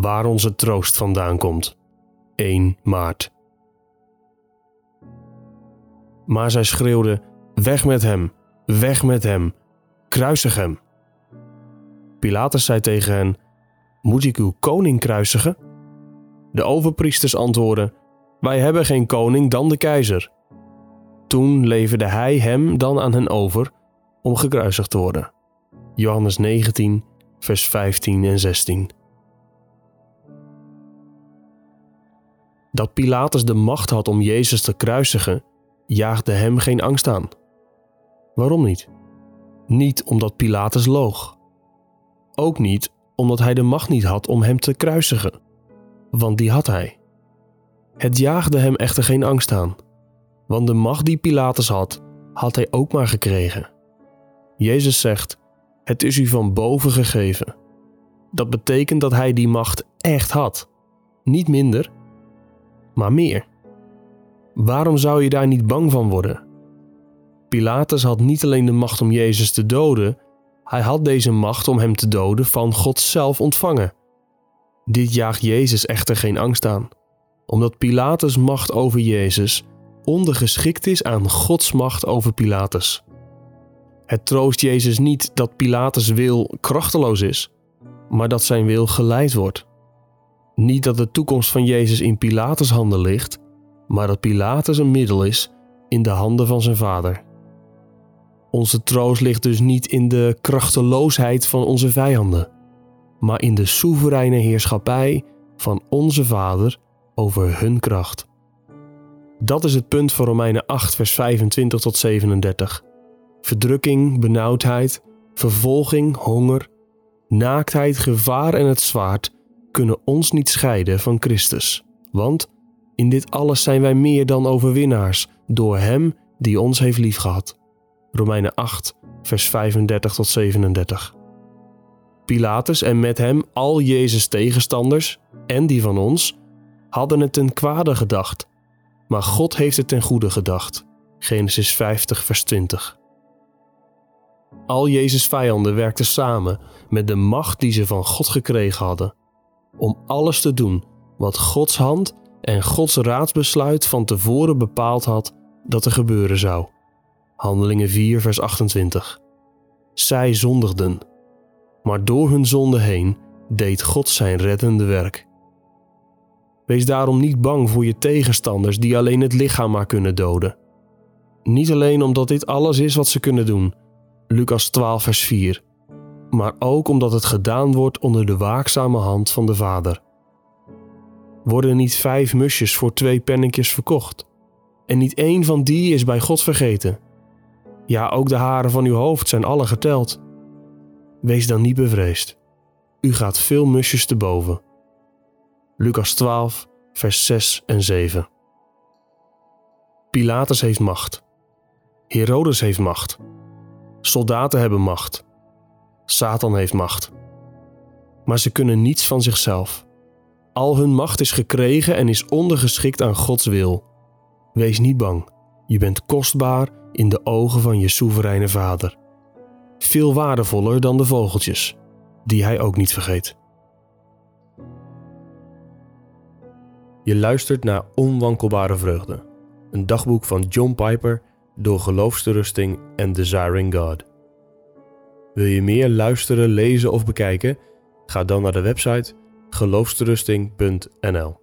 waar onze troost vandaan komt. 1 maart. Maar zij schreeuwde: Weg met hem, weg met hem, kruisig hem. Pilatus zei tegen hen: Moet ik uw koning kruisigen? De overpriesters antwoordden: Wij hebben geen koning dan de keizer. Toen leverde hij hem dan aan hen over om gekruisigd te worden. Johannes 19, vers 15 en 16. Dat Pilatus de macht had om Jezus te kruisigen, jaagde hem geen angst aan. Waarom niet? Niet omdat Pilatus loog. Ook niet omdat hij de macht niet had om hem te kruisigen, want die had hij. Het jaagde hem echter geen angst aan, want de macht die Pilatus had, had hij ook maar gekregen. Jezus zegt: Het is u van boven gegeven. Dat betekent dat hij die macht echt had. Niet minder, maar meer. Waarom zou je daar niet bang van worden? Pilatus had niet alleen de macht om Jezus te doden, hij had deze macht om hem te doden van God zelf ontvangen. Dit jaagt Jezus echter geen angst aan, omdat Pilatus' macht over Jezus ondergeschikt is aan Gods macht over Pilatus. Het troost Jezus niet dat Pilatus' wil krachteloos is, maar dat zijn wil geleid wordt. Niet dat de toekomst van Jezus in Pilatus' handen ligt, maar dat Pilatus een middel is in de handen van zijn vader. Onze troost ligt dus niet in de krachteloosheid van onze vijanden, maar in de soevereine heerschappij van onze Vader over hun kracht. Dat is het punt van Romeinen 8, vers 25 tot 37. Verdrukking, benauwdheid, vervolging, honger, naaktheid, gevaar en het zwaard kunnen ons niet scheiden van Christus. Want in dit alles zijn wij meer dan overwinnaars door Hem die ons heeft liefgehad. Romeinen 8, vers 35 tot 37. Pilatus en met hem al Jezus' tegenstanders en die van ons hadden het ten kwade gedacht, maar God heeft het ten goede gedacht. Genesis 50, vers 20. Al Jezus' vijanden werkten samen met de macht die ze van God gekregen hadden, om alles te doen wat Gods hand en Gods raadsbesluit van tevoren bepaald had dat er gebeuren zou. Handelingen 4, vers 28. Zij zondigden, maar door hun zonde heen deed God zijn reddende werk. Wees daarom niet bang voor je tegenstanders die alleen het lichaam maar kunnen doden. Niet alleen omdat dit alles is wat ze kunnen doen, Lucas 12, vers 4, maar ook omdat het gedaan wordt onder de waakzame hand van de Vader. Worden niet vijf musjes voor twee pennetjes verkocht? En niet één van die is bij God vergeten. Ja, ook de haren van uw hoofd zijn alle geteld. Wees dan niet bevreesd. U gaat veel musjes te boven. Lucas 12, vers 6 en 7. Pilatus heeft macht. Herodes heeft macht. Soldaten hebben macht. Satan heeft macht. Maar ze kunnen niets van zichzelf. Al hun macht is gekregen en is ondergeschikt aan Gods wil. Wees niet bang. Je bent kostbaar in de ogen van je soevereine Vader. Veel waardevoller dan de vogeltjes, die hij ook niet vergeet. Je luistert naar Onwankelbare Vreugde, een dagboek van John Piper door Geloofsterusting en Desiring God. Wil je meer luisteren, lezen of bekijken? Ga dan naar de website geloofsterusting.nl.